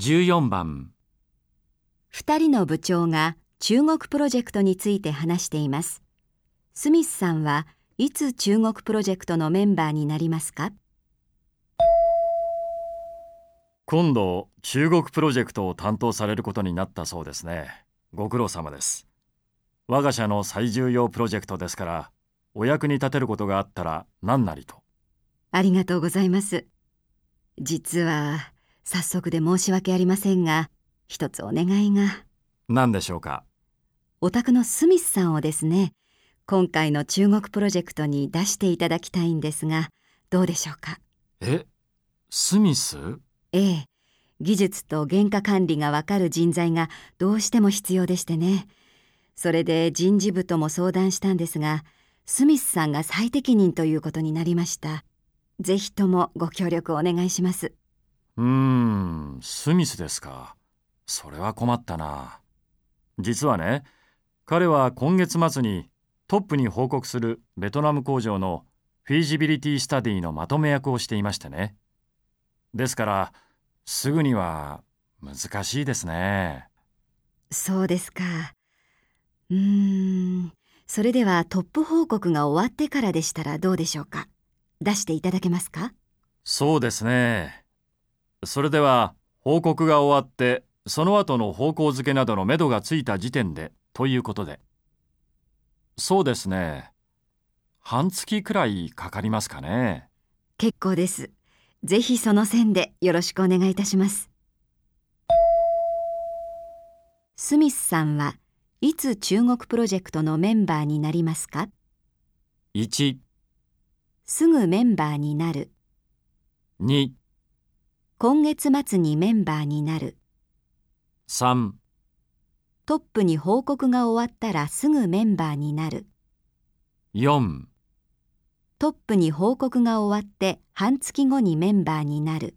14番。2人の部長が中国プロジェクトについて話しています。スミスさんはいつ中国プロジェクトのメンバーになりますか？今度中国プロジェクトを担当されることになったそうですね。ご苦労様です。我が社の最重要プロジェクトですからお役に立てることがあったら何なりと。ありがとうございます。実は早速で申し訳ありませんが、一つお願いが。何でしょうか？お宅のスミスさんをですね、今回の中国プロジェクトに出していただきたいんですが、どうでしょうか？え？スミス？ええ、技術と原価管理がわかる人材がどうしても必要でしてね。それで人事部とも相談したんですが、スミスさんが最適任ということになりました。ぜひともご協力お願いします。うーんスミスですか。それは困ったな。実はね彼は今月末にトップに報告するベトナム工場のフィージビリティスタディのまとめ役をしていましてね。ですからすぐには難しいですね。そうですか。うーん、それではトップ報告が終わってからでしたらどうでしょうか。出していただけますか？そうですねそれでは報告が終わってその後の方向付けなどのめどがついた時点でということでそうですね半月くらいかかりますかね結構です。ぜひその線でよろしくお願いいたします。スミスさんはいつ中国プロジェクトのメンバーになりますか？1、すぐメンバーになる。2、今月末にメンバーになる。3、トップに報告が終わったらすぐメンバーになる。4トップに報告が終わって半月後にメンバーになる。